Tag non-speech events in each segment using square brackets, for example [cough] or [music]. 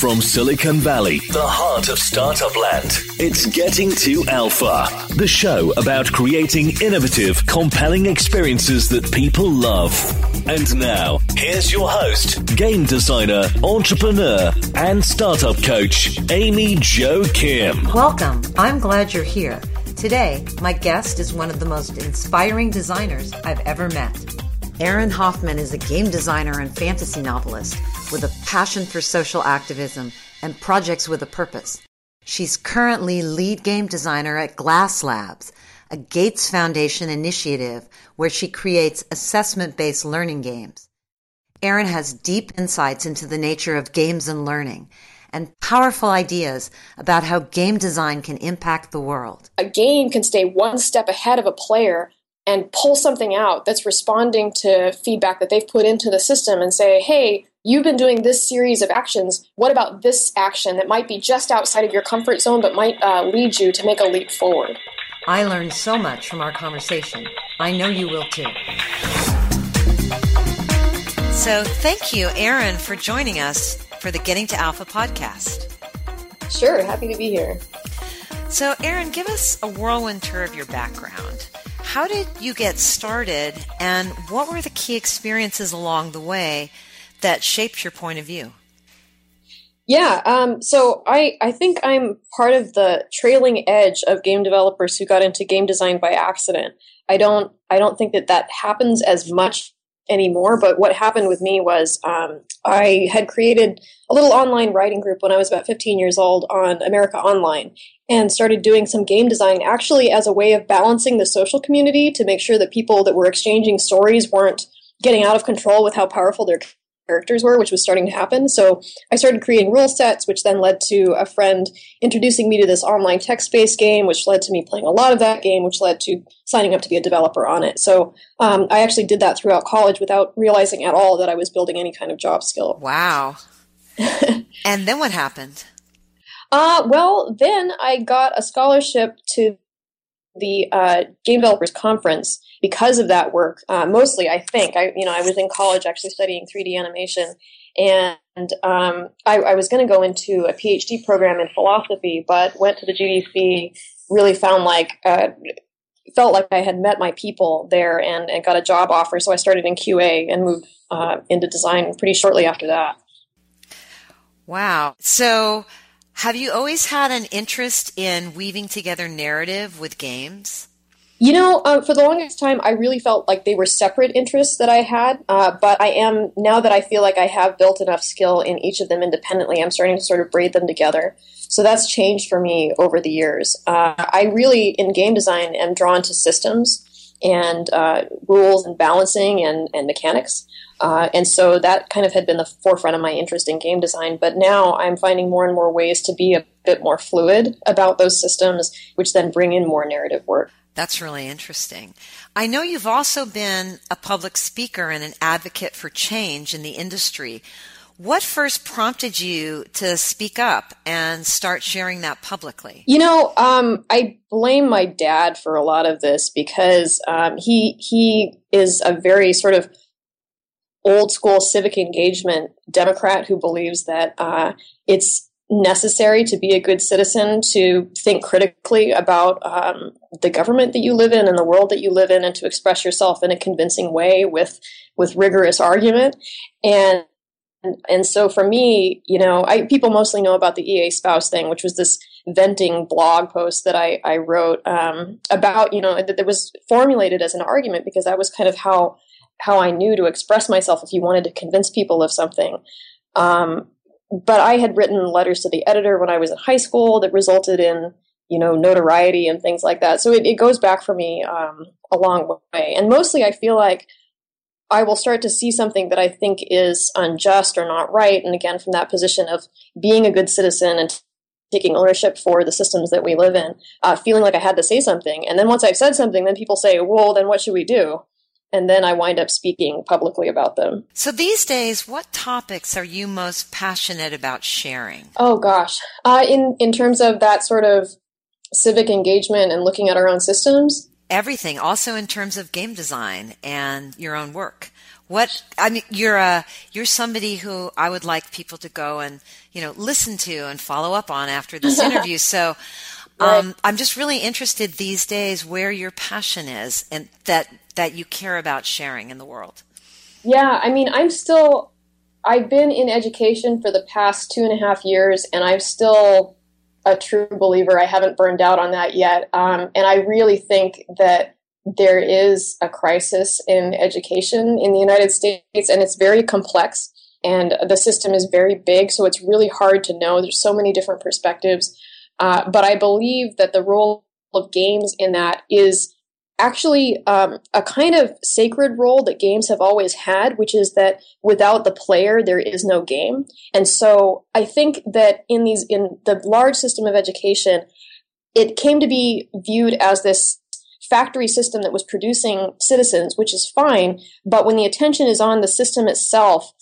From Silicon Valley, the heart of startup land, it's Getting to Alpha, the show about creating innovative, compelling experiences that people love. And now, here's your host, game designer, entrepreneur, and startup coach, Amy Jo Kim. Welcome. I'm glad you're here. Today, my guest is one of the most inspiring designers I've ever met. Erin Hoffman is a game designer and fantasy novelist with a passion for social activism and projects with a purpose. She's currently lead game designer at Glass Labs, a Gates Foundation initiative where she creates assessment based learning games. Erin has deep insights into the nature of games and learning and powerful ideas about how game design can impact the world. A game can stay one step ahead of a player and pull something out that's responding to feedback that they've put into the system and say, hey, you've been doing this series of actions. What about this action that might be just outside of your comfort zone but might uh, lead you to make a leap forward? I learned so much from our conversation. I know you will too. So, thank you, Erin, for joining us for the Getting to Alpha podcast. Sure, happy to be here. So, Erin, give us a whirlwind tour of your background. How did you get started, and what were the key experiences along the way that shaped your point of view? Yeah, um, so I, I think I'm part of the trailing edge of game developers who got into game design by accident. I don't I don't think that that happens as much anymore. But what happened with me was um, I had created a little online writing group when I was about 15 years old on America Online and started doing some game design actually as a way of balancing the social community to make sure that people that were exchanging stories weren't getting out of control with how powerful their characters were, which was starting to happen. So I started creating rule sets, which then led to a friend introducing me to this online text based game, which led to me playing a lot of that game, which led to signing up to be a developer on it. So um, I actually did that throughout college without realizing at all that I was building any kind of job skill. Wow. [laughs] and then what happened? Uh, well, then I got a scholarship to the uh, Game Developers Conference because of that work. Uh, mostly, I think I, you know, I was in college actually studying 3D animation, and um, I, I, was going to go into a PhD program in philosophy, but went to the GDC. Really found like uh, felt like I had met my people there and, and, got a job offer. So I started in QA and moved uh, into design pretty shortly after that. Wow. So have you always had an interest in weaving together narrative with games? You know, uh, for the longest time, I really felt like they were separate interests that I had. Uh, but I am, now that I feel like I have built enough skill in each of them independently, I'm starting to sort of braid them together. So that's changed for me over the years. Uh, I really, in game design, am drawn to systems and uh, rules and balancing and, and mechanics. Uh, and so that kind of had been the forefront of my interest in game design. But now I'm finding more and more ways to be a bit more fluid about those systems, which then bring in more narrative work. That's really interesting. I know you've also been a public speaker and an advocate for change in the industry. What first prompted you to speak up and start sharing that publicly? You know, um, I blame my dad for a lot of this because um, he he is a very sort of old school civic engagement Democrat who believes that uh, it's necessary to be a good citizen to think critically about um, the government that you live in and the world that you live in and to express yourself in a convincing way with with rigorous argument. And and, so for me you know I, people mostly know about the ea spouse thing which was this venting blog post that i, I wrote um, about you know that, that was formulated as an argument because that was kind of how how I knew to express myself if you wanted to convince people of something. Um, but I had written letters to the editor when I was in high school that resulted in, you know, notoriety and things like that. So it, it goes back for me um, a long way. And mostly I feel like I will start to see something that I think is unjust or not right. And again, from that position of being a good citizen and taking ownership for the systems that we live in, uh, feeling like I had to say something. And then once I've said something, then people say, well, then what should we do? And then I wind up speaking publicly about them. So these days, what topics are you most passionate about sharing? Oh gosh, uh, in in terms of that sort of civic engagement and looking at our own systems. Everything, also in terms of game design and your own work. What I mean, you're a you're somebody who I would like people to go and you know listen to and follow up on after this [laughs] interview. so, um, I'm just really interested these days where your passion is and that that you care about sharing in the world. Yeah, I mean, I'm still I've been in education for the past two and a half years, and I'm still a true believer. I haven't burned out on that yet, um, and I really think that there is a crisis in education in the United States, and it's very complex. And the system is very big, so it's really hard to know. There's so many different perspectives. Uh, but I believe that the role of games in that is actually um, a kind of sacred role that games have always had, which is that without the player, there is no game. And so I think that in these, in the large system of education, it came to be viewed as this factory system that was producing citizens, which is fine. But when the attention is on the system itself,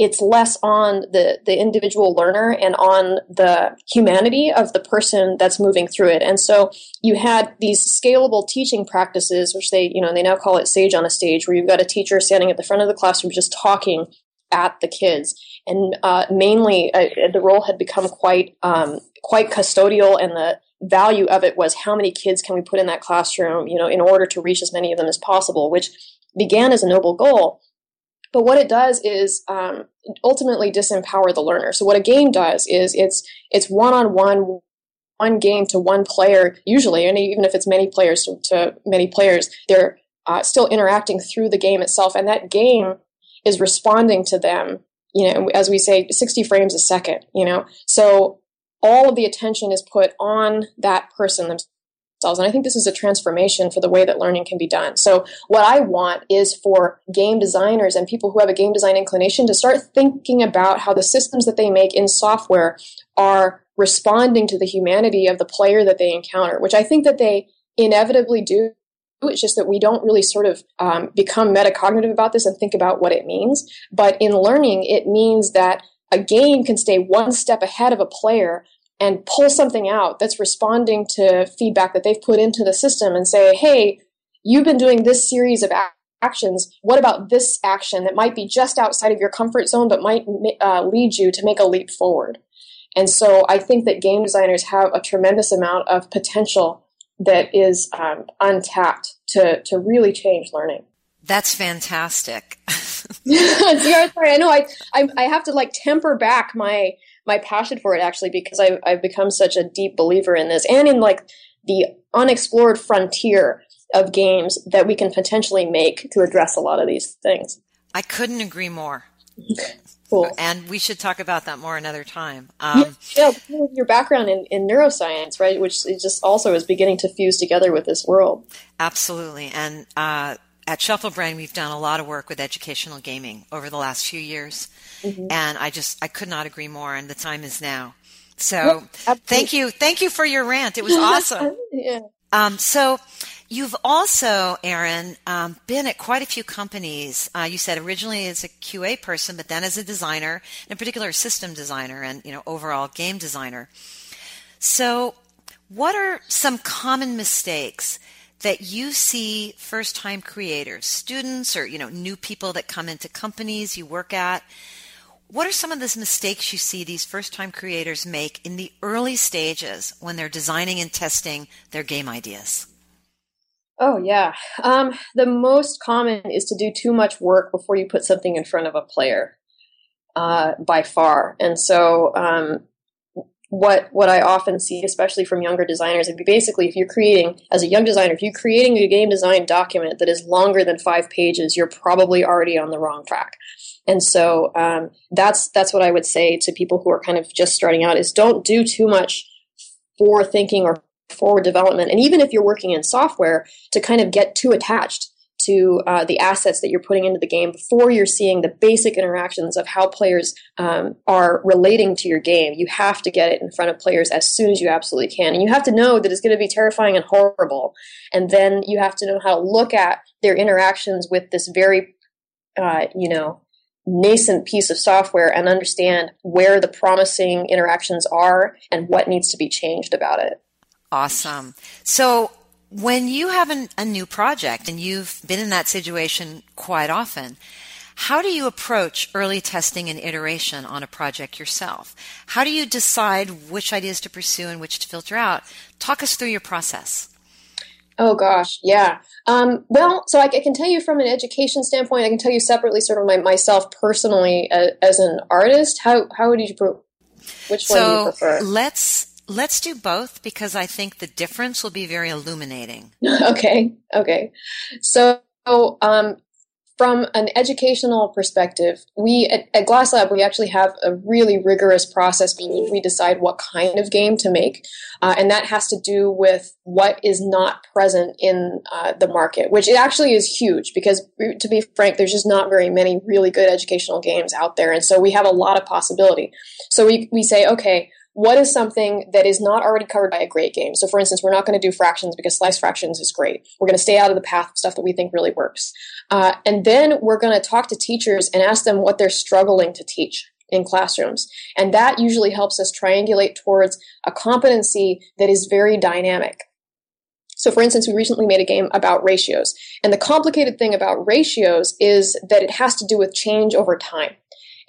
it's less on the, the individual learner and on the humanity of the person that's moving through it. And so you had these scalable teaching practices, which they, you know, they now call it sage on a stage, where you've got a teacher standing at the front of the classroom just talking at the kids. And uh, mainly, uh, the role had become quite um, quite custodial, and the value of it was how many kids can we put in that classroom, you know, in order to reach as many of them as possible, which began as a noble goal. But what it does is um, ultimately disempower the learner. So what a game does is it's it's one on one, one game to one player usually, and even if it's many players to, to many players, they're uh, still interacting through the game itself, and that game is responding to them. You know, as we say, sixty frames a second. You know, so all of the attention is put on that person themselves. And I think this is a transformation for the way that learning can be done. So what I want is for game designers and people who have a game design inclination to start thinking about how the systems that they make in software are responding to the humanity of the player that they encounter, which I think that they inevitably do. It's just that we don't really sort of um, become metacognitive about this and think about what it means. But in learning, it means that a game can stay one step ahead of a player and pull something out that's responding to feedback that they've put into the system and say, hey, you've been doing this series of actions. What about this action that might be just outside of your comfort zone but might uh, lead you to make a leap forward? And so I think that game designers have a tremendous amount of potential that is um, untapped to, to really change learning. That's fantastic. [laughs] [laughs] yeah, sorry. I know I, I, I have to like temper back my my passion for it actually because I've I've become such a deep believer in this and in like the unexplored frontier of games that we can potentially make to address a lot of these things. I couldn't agree more. [laughs] cool. And we should talk about that more another time. Um, yeah, yeah, your background in, in neuroscience, right, which is just also is beginning to fuse together with this world. Absolutely. And uh, at Shufflebrain, we've done a lot of work with educational gaming over the last few years. Mm-hmm. And I just, I could not agree more. And the time is now. So thank you. Thank you for your rant. It was [laughs] awesome. yeah. Um, so you've also, Erin, um, been at quite a few companies. Uh, you said originally as a QA person, but then as a designer, in particular system designer and, you know, overall game designer. So what are some common mistakes that you see first time creators, students or, you know, new people that come into companies you work at? What are some of the mistakes you see these first time creators make in the early stages when they're designing and testing their game ideas? Oh, yeah. Um, the most common is to do too much work before you put something in front of a player, uh, by far. And so, um, what what I often see, especially from younger designers, be basically if you're creating as a young designer, if you're creating a game design document that is longer than five pages, you're probably already on the wrong track. And so um, that's that's what I would say to people who are kind of just starting out: is don't do too much for thinking or forward development. And even if you're working in software, to kind of get too attached to uh, the assets that you're putting into the game before you're seeing the basic interactions of how players um, are relating to your game. You have to get it in front of players as soon as you absolutely can. And you have to know that it's going to be terrifying and horrible. And then you have to know how to look at their interactions with this very, uh, you know, nascent piece of software and understand where the promising interactions are and what needs to be changed about it. Awesome. So when you have an, a new project and you've been in that situation quite often, How do you approach early testing and iteration on a project yourself? How do you decide which ideas to pursue and which to filter out? Talk us through your process. Oh gosh, yeah. Um, well, so I, I, can tell you from an education standpoint. I can tell you separately, sort of my, myself personally uh, as an artist. How how would you which so one do you prefer? Let's let's do both because I think the difference will be very illuminating. [laughs] okay, okay. So um, from an educational perspective, we at, at, Glass Lab we actually have a really rigorous process. We we decide what kind of game to make, uh, and that has to do with what is not present in uh, the market, which it actually is huge. Because to be frank, there's just not very many really good educational games out there, and so we have a lot of possibility. So we we say, okay, what is something that is not already covered by a great game? So, for instance, we're not going to do fractions because slice fractions is great. We're going to stay out of the path of stuff that we think really works. Uh, and then we're going to talk to teachers and ask them what they're struggling to teach in classrooms. And that usually helps us triangulate towards a competency that is very dynamic. So, for instance, we recently made a game about ratios. And the complicated thing about ratios is that it has to do with change over time.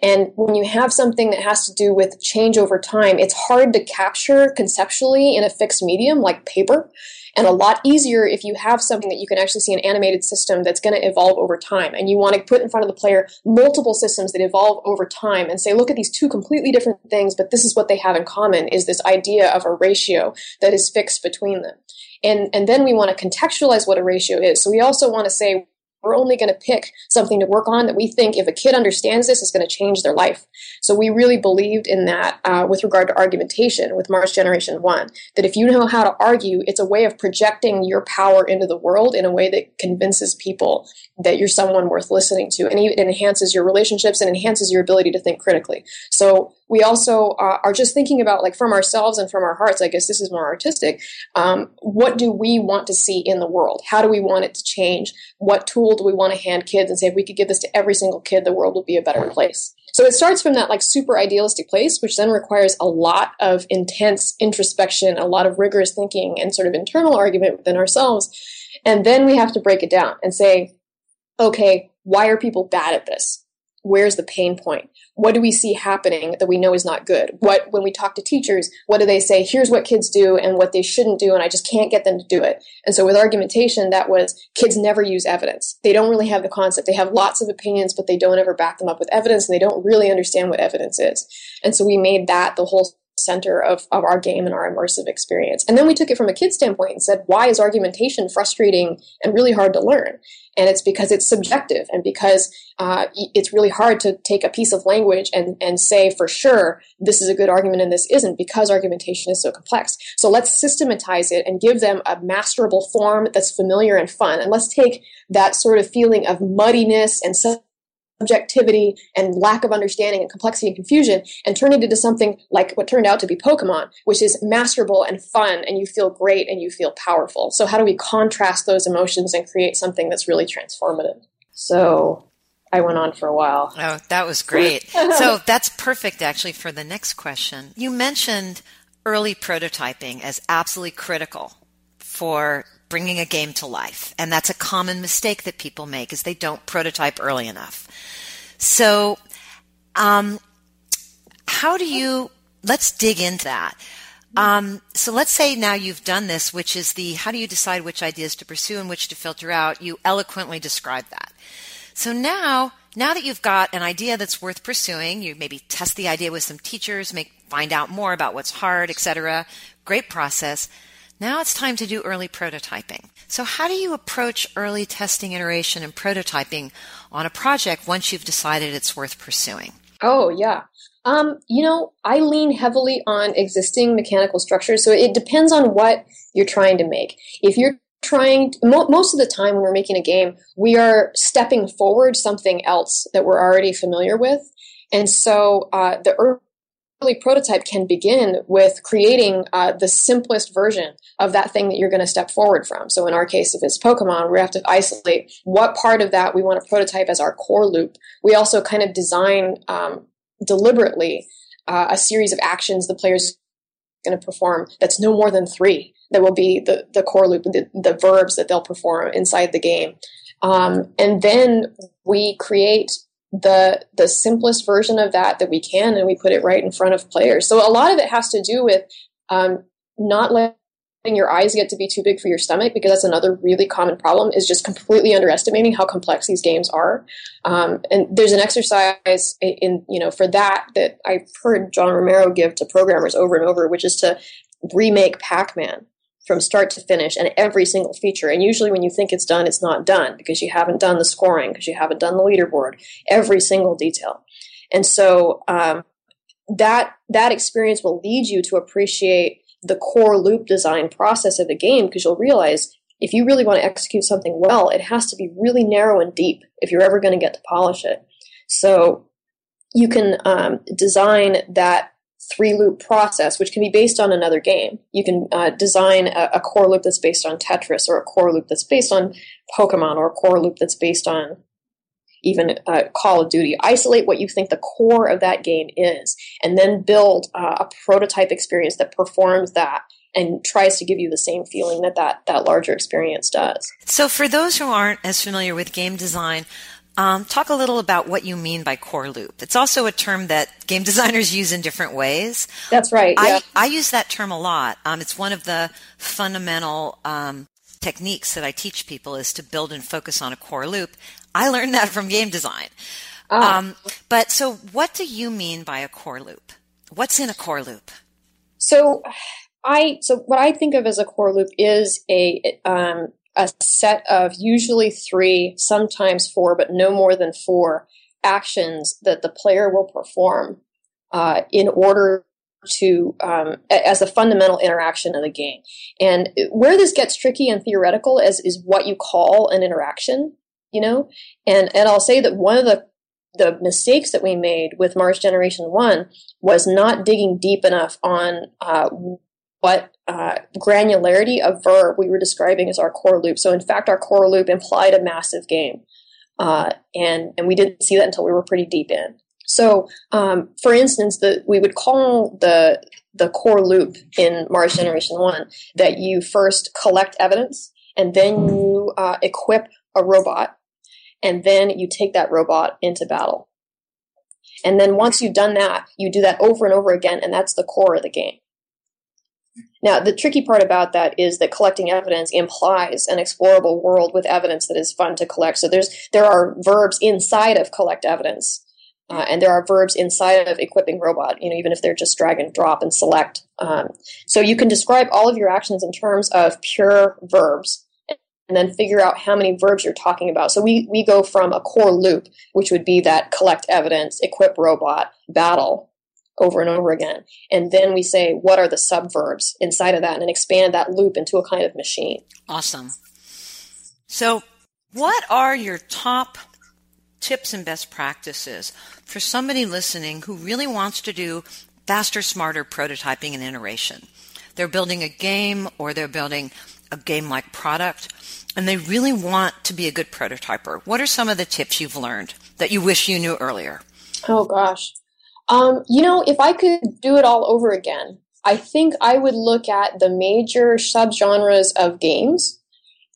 And when you have something that has to do with change over time, it's hard to capture conceptually in a fixed medium like paper, and a lot easier if you have something that you can actually see an animated system that's going to evolve over time. And you want to put in front of the player multiple systems that evolve over time and say, look at these two completely different things, but this is what they have in common is this idea of a ratio that is fixed between them. And, and then we want to contextualize what a ratio is. So we also want to say, we're only going to pick something to work on that we think if a kid understands this is going to change their life. So we really believed in that uh, with regard to argumentation with Mars Generation 1, that if you know how to argue, it's a way of projecting your power into the world in a way that convinces people that you're someone worth listening to. And it enhances your relationships and enhances your ability to think critically. So we also uh, are just thinking about like from ourselves and from our hearts i guess this is more artistic um, what do we want to see in the world how do we want it to change what tool do we want to hand kids and say if we could give this to every single kid the world would be a better place so it starts from that like super idealistic place which then requires a lot of intense introspection a lot of rigorous thinking and sort of internal argument within ourselves and then we have to break it down and say okay why are people bad at this? Where's the pain point? What do we see happening that we know is not good? What when we talk to teachers what do they say? Here's what kids do and what they shouldn't do and i just can't get them to do it. And so with argumentation that was kids never use evidence. They don't really have the concept. They have lots of opinions but they don't ever back them up with evidence and they don't really understand what evidence is. And so we made that the whole center of, of our game and our immersive experience. And then we took it from a kid standpoint and said, why is argumentation frustrating and really hard to learn? And it's because it's subjective and because uh, it's really hard to take a piece of language and, and say for sure this is a good argument and this isn't because argumentation is so complex. So let's systematize it and give them a masterable form that's familiar and fun. And let's take that sort of feeling of muddiness and subjectivity and lack of understanding and complexity and confusion and turn it into something like what turned out to be Pokemon, which is masterable and fun and you feel great and you feel powerful. So how do we contrast those emotions and create something that's really transformative? So I went on for a while. Oh, that was great. [laughs] so that's perfect actually for the next question. You mentioned early prototyping as absolutely critical for bringing a game to life. And that's a common mistake that people make is they don't prototype early enough. So, um, how do you, let's dig into that. Um, so let's say now you've done this, which is the how do you decide which ideas to pursue and which to filter out? You eloquently describe that. So now, now that you've got an idea that's worth pursuing, you maybe test the idea with some teachers, make find out more about what's hard, etc. Great process. Now it's time to do early prototyping. So, how do you approach early testing, iteration, and prototyping on a project once you've decided it's worth pursuing? Oh, yeah. Um, you know, I lean heavily on existing mechanical structures. So, it depends on what you're trying to make. If you're trying, to, mo- most of the time when we're making a game, we are stepping forward something else that we're already familiar with. And so, uh, the early prototype can begin with creating uh, the simplest version of that thing that you're going to step forward from. So in our case, if it's Pokemon, we have to isolate what part of that we want to prototype as our core loop. We also kind of design um, deliberately uh, a series of actions the player's going to perform that's no more than three. That will be the, the core loop, the, the verbs that they'll perform inside the game. Um, and then we create the the simplest version of that that we can, and we put it right in front of players. So a lot of it has to do with um, not letting your eyes get to be too big for your stomach because that's another really common problem is just completely underestimating how complex these games are um, and there's an exercise in you know for that that i've heard john romero give to programmers over and over which is to remake pac-man from start to finish and every single feature and usually when you think it's done it's not done because you haven't done the scoring because you haven't done the leaderboard every single detail and so um, that that experience will lead you to appreciate the core loop design process of the game because you'll realize if you really want to execute something well, it has to be really narrow and deep if you're ever going to get to polish it. So you can um, design that three loop process, which can be based on another game. You can uh, design a, a, core loop that's based on Tetris, or a core loop that's based on Pokemon, or a core loop that's based on even uh, Call of Duty. Isolate what you think the core of that game is, and then build uh, a prototype experience that performs that and tries to give you the same feeling that, that that larger experience does. So, for those who aren't as familiar with game design, um, talk a little about what you mean by core loop. It's also a term that game [laughs] designers use in different ways. That's right. Yeah. I, I use that term a lot. Um, it's one of the fundamental um, techniques that I teach people is to build and focus on a core loop. I learned that from game design. Oh. Um, but so, what do you mean by a core loop? What's in a core loop? So, I so what I think of as a core loop is a um, a set of usually three, sometimes four, but no more than four actions that the player will perform uh, in order to um, as a fundamental interaction of the game. And where this gets tricky and theoretical is is what you call an interaction, you know. And and I'll say that one of the the mistakes that we made with Mars Generation One was not digging deep enough on uh, what uh, granularity of verb we were describing as our core loop. So in fact, our core loop implied a massive game. Uh, and and we didn't see that until we were pretty deep in. So, um, for instance, the, we would call the the core loop in Mars Generation One that you first collect evidence and then you uh, equip a robot, and then you take that robot into battle. And then once you've done that, you do that over and over again, and that's the core of the game. Now, the tricky part about that is that collecting evidence implies an explorable world with evidence that is fun to collect. So there's there are verbs inside of collect evidence uh, and there are verbs inside of equipping robot, you know, even if they're just drag and drop and select. Um, so you can describe all of your actions in terms of pure verbs and then figure out how many verbs you're talking about. So we, we go from a core loop, which would be that collect evidence, equip robot, battle over and over again. And then we say, what are the subverbs inside of that and expand that loop into a kind of machine. Awesome. So what are your top tips and best practices for somebody listening who really wants to do faster, smarter prototyping and iteration. They're building a game or they're building a game like product and they really want to be a good prototyper. What are some of the tips you've learned that you wish you knew earlier? Oh gosh. Um, you know, if I could do it all over again, I think I would look at the major subgenres of games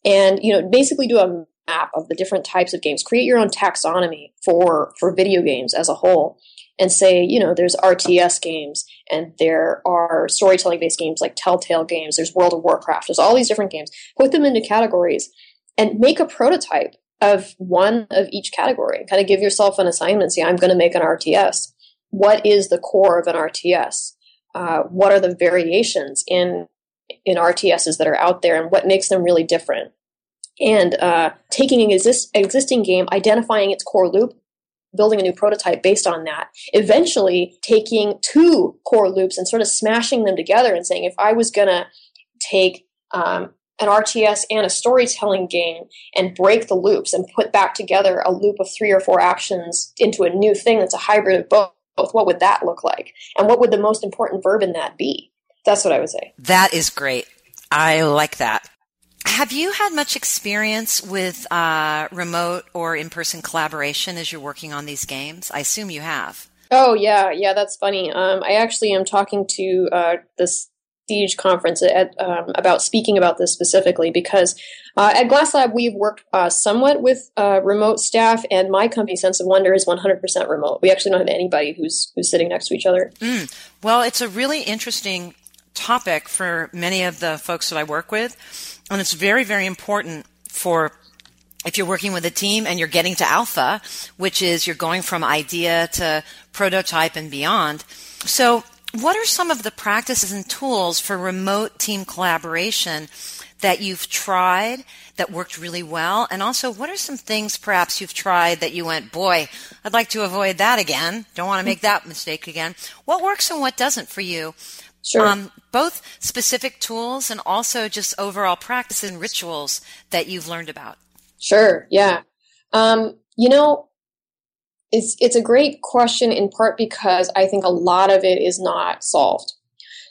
and, you know, basically do a map of the different types of games. Create your own taxonomy for for video games as a whole, and say, you know, there's RTS games and there are storytelling based games like Telltale games. There's World of Warcraft. There's all these different games. Put them into categories and make a prototype of one of each category. Kind of give yourself an assignment. Say, I'm going to make an RTS. What is the core of an RTS? Uh, what are the variations in in RTSs that are out there, and what makes them really different? and uh, taking an exist- existing game, identifying its core loop, building a new prototype based on that. Eventually, taking two core loops and sort of smashing them together and saying, if I was going to take um, an RTS and a storytelling game and break the loops and put back together a loop of three or four actions into a new thing that's a hybrid of both, what would that look like? And what would the most important verb in that be? That's what I would say. That is great. I like that. Have you had much experience with uh, remote or in person collaboration as you're working on these games? I assume you have. Oh, yeah. Yeah, that's funny. Um, I actually am talking to uh, this Siege conference at, um, about speaking about this specifically because uh, at Glass Lab we've worked uh, somewhat with uh, remote staff, and my company Sense of Wonder is 100% remote. We actually don't have anybody who's who's sitting next to each other. Mm. Well, it's a really interesting topic for many of the folks that I work with, and it's very very important for if you're working with a team and you're getting to alpha, which is you're going from idea to prototype and beyond. So what are some of the practices and tools for remote team collaboration that you've tried that worked really well? And also, what are some things perhaps you've tried that you went, boy, I'd like to avoid that again. Don't want to make that mistake again. What works and what doesn't for you? Sure. Um, both specific tools and also just overall practice and rituals that you've learned about. Sure. Yeah. Um, you know, it's it's a great question in part because I think a lot of it is not solved.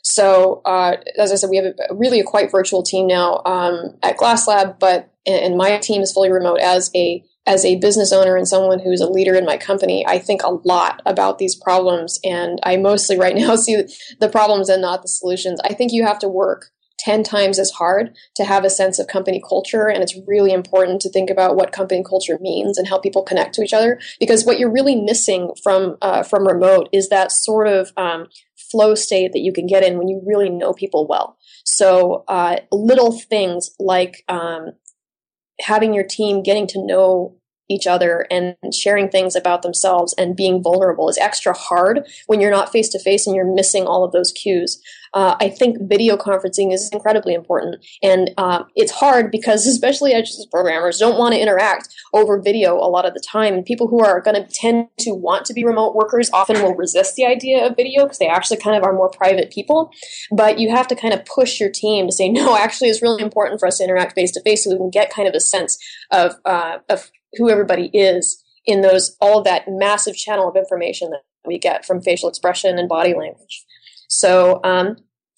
So uh, as I said, we have a, really a quite virtual team now um, at Glass Lab, but and my team is fully remote. As a as a business owner and someone who's a leader in my company, I think a lot about these problems, and I mostly right now [laughs] see the problems and not the solutions. I think you have to work 10 times as hard to have a sense of company culture. And it's really important to think about what company culture means and how people connect to each other. Because what you're really missing from, uh, from remote is that sort of um, flow state that you can get in when you really know people well. So uh, little things like um, having your team getting to know each other and sharing things about themselves and being vulnerable is extra hard when you're not face to face and you're missing all of those cues. Uh, I think video conferencing is incredibly important. And uh, it's hard because, [laughs] especially as programmers, don't want to interact over video a lot of the time. And people who are going to tend to want to be remote workers often will resist the idea of video because they actually kind of are more private people. But you have to kind of push your team to say, [laughs] no, actually, it's really important for us to interact face to face so we can get kind of a sense of, uh, of who everybody is in those all that massive channel of information that we get from facial expression and body language. So um,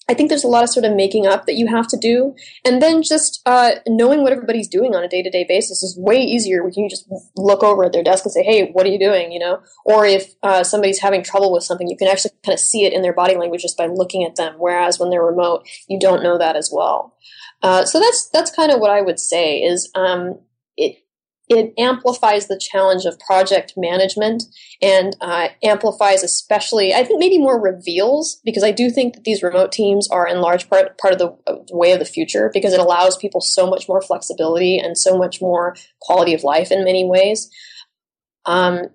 I think there's a lot of sort of making up that you have to do, and then just uh, knowing what everybody's doing on a day to day basis is way easier. When you just look over at their desk and say, "Hey, what are you doing?" You know, or if uh, somebody's having trouble with something, you can actually kind of see it in their body language just by looking at them. Whereas when they're remote, you don't know that as well. Uh, so that's that's kind of what I would say is um, it it amplifies the challenge of project management and uh, amplifies especially i think maybe more reveals because i do think that these remote teams are in large part part of the, way of the future because it allows people so much more flexibility and so much more quality of life in many ways. Um,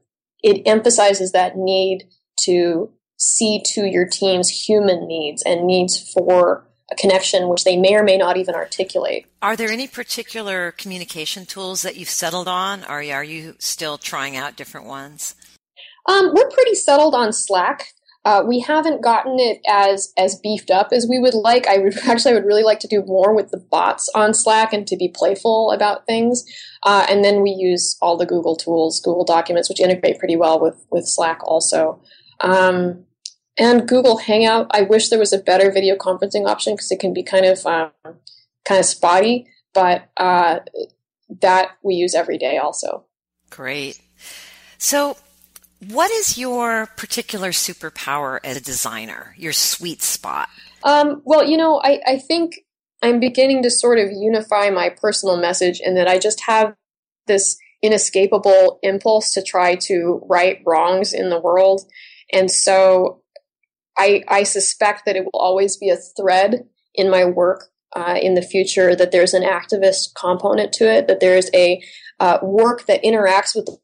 it emphasizes that need to see to your team's human needs and needs for a connection which they may or may not even articulate. Are there any particular communication tools that you've settled on, or are you still trying out different ones? Um, we're pretty settled on Slack. Uh, we haven't gotten it as as beefed up as we would like. I would [laughs] actually I would really like to do more with the bots on Slack and to be playful about things. Uh, and then we use all the Google tools, Google Documents, which integrate pretty well with with Slack also. Um, and Google Hangout. I wish there was a better video conferencing option because it can be kind of um, kind of spotty, but uh, that we use every day also. Great. So, what is your particular superpower as a designer? Your sweet spot? Um, well, you know, I, I think I'm beginning to sort of unify my personal message in that I just have this inescapable impulse to try to right wrongs in the world. And so I, I suspect that it will always be a thread in my work uh, in the future that there's an activist component to it, that there's a uh, work that interacts with the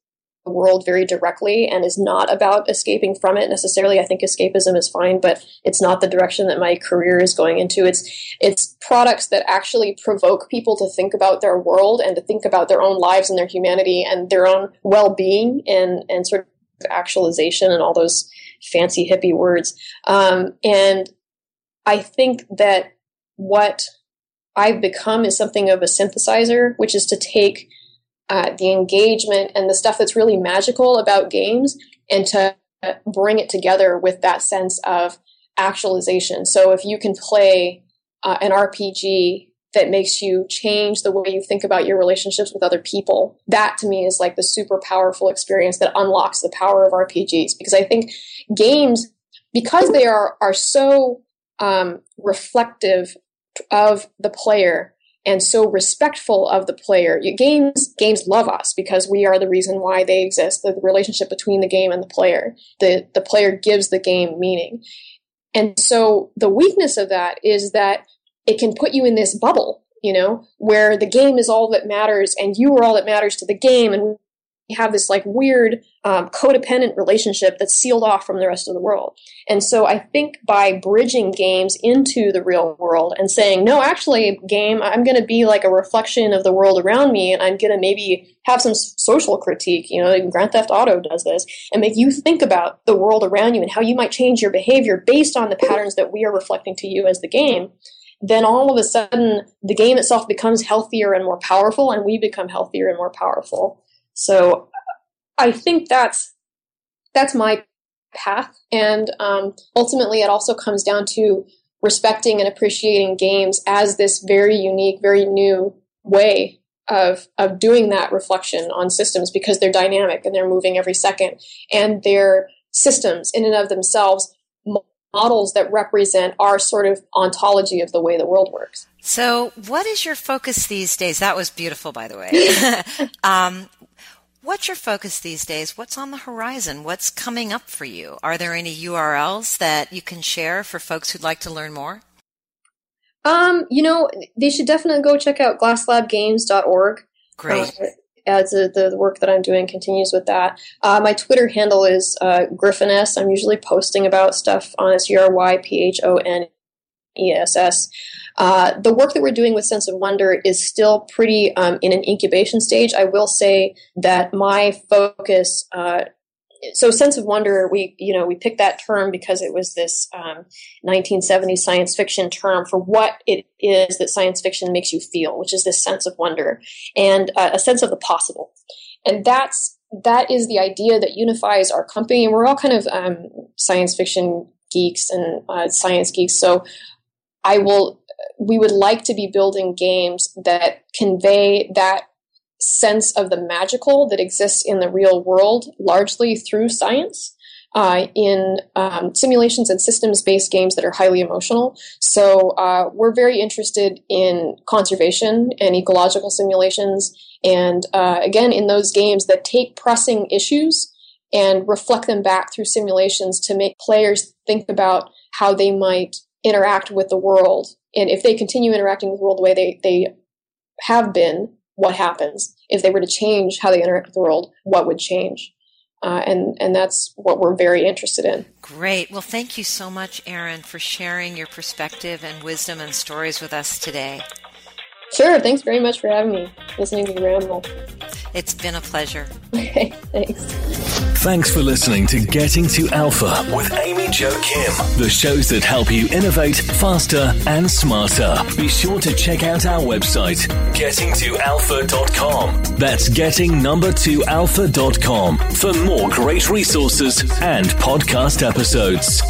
world very directly and is not about escaping from it necessarily. I think escapism is fine, but it's not the direction that my career is going into. It's it's products that actually provoke people to think about their world and to think about their own lives and their humanity and their own well-being and and sort of actualization and all those fancy hippie words. Um, and I think that what I've become is something of a synthesizer, which is to take uh, the engagement and the stuff that's really magical about games and to bring it together with that sense of actualization. So if you can play uh, an RPG that makes you change the way you think about your relationships with other people. That to me is like the super powerful experience that unlocks the power of RPGs because I think games because they are are so um, reflective of the player and so respectful of the player. Games games love us because we are the reason why they exist. The, the relationship between the game and the player. The the player gives the game meaning. And so the weakness of that is that it can put you in this bubble, you know, where the game is all that matters and you are all that matters to the game and you have this like weird um, codependent relationship that's sealed off from the rest of the world. And so I think by bridging games into the real world and saying, no, actually, game, I'm going to be like a reflection of the world around me, and I'm going to maybe have some social critique. You know, Grand Theft Auto does this, and make you think about the world around you and how you might change your behavior based on the patterns that we are reflecting to you as the game. Then all of a sudden, the game itself becomes healthier and more powerful, and we become healthier and more powerful. So I think that's that's my path, and um, ultimately, it also comes down to respecting and appreciating games as this very unique, very new way of of doing that reflection on systems because they're dynamic and they're moving every second, and they're systems in and of themselves models that represent our sort of ontology of the way the world works. So, what is your focus these days? That was beautiful, by the way. [laughs] um, What's your focus these days? What's on the horizon? What's coming up for you? Are there any URLs that you can share for folks who'd like to learn more? Um, you know, they should definitely go check out glasslabgames.org. Great. Uh, as a, the, the, work that I'm doing continues with that. Uh, my Twitter handle is uh, Gryphoness. I'm usually posting about stuff on S U R Y P H O N E S S. Uh, the work that we're doing with Sense of Wonder is still pretty um, in an incubation stage. I will say that my focus, uh, so Sense of Wonder, we you know we picked that term because it was this um, 1970s science fiction term for what it is that science fiction makes you feel, which is this sense of wonder and uh, a sense of the possible, and that's that is the idea that unifies our company. And we're all kind of um, science fiction geeks and uh, science geeks, so I will we would like to be building games that convey that sense of the magical that exists in the real world largely through science uh, in um, simulations and systems based games that are highly emotional. So uh, we're very interested in conservation and ecological simulations. And uh, again, in those games that take pressing issues and reflect them back through simulations to make players think about how they might interact with the world. And if they continue interacting with the world the way they, they have been, what happens? If they were to change how they interact with the world, what would change? Uh, and and that's what we're very interested in. Great. Well, thank you so much, Erin, for sharing your perspective and wisdom and stories with us today. Sure. Thanks very much for having me, listening to the ramble. It's been a pleasure. Okay. Thanks. Thanks for listening to Getting to Alpha with Amy Jo Kim, the shows that help you innovate faster and smarter. Be sure to check out our website, gettingtoalpha.com. That's getting number two alpha.com for more great resources and podcast episodes.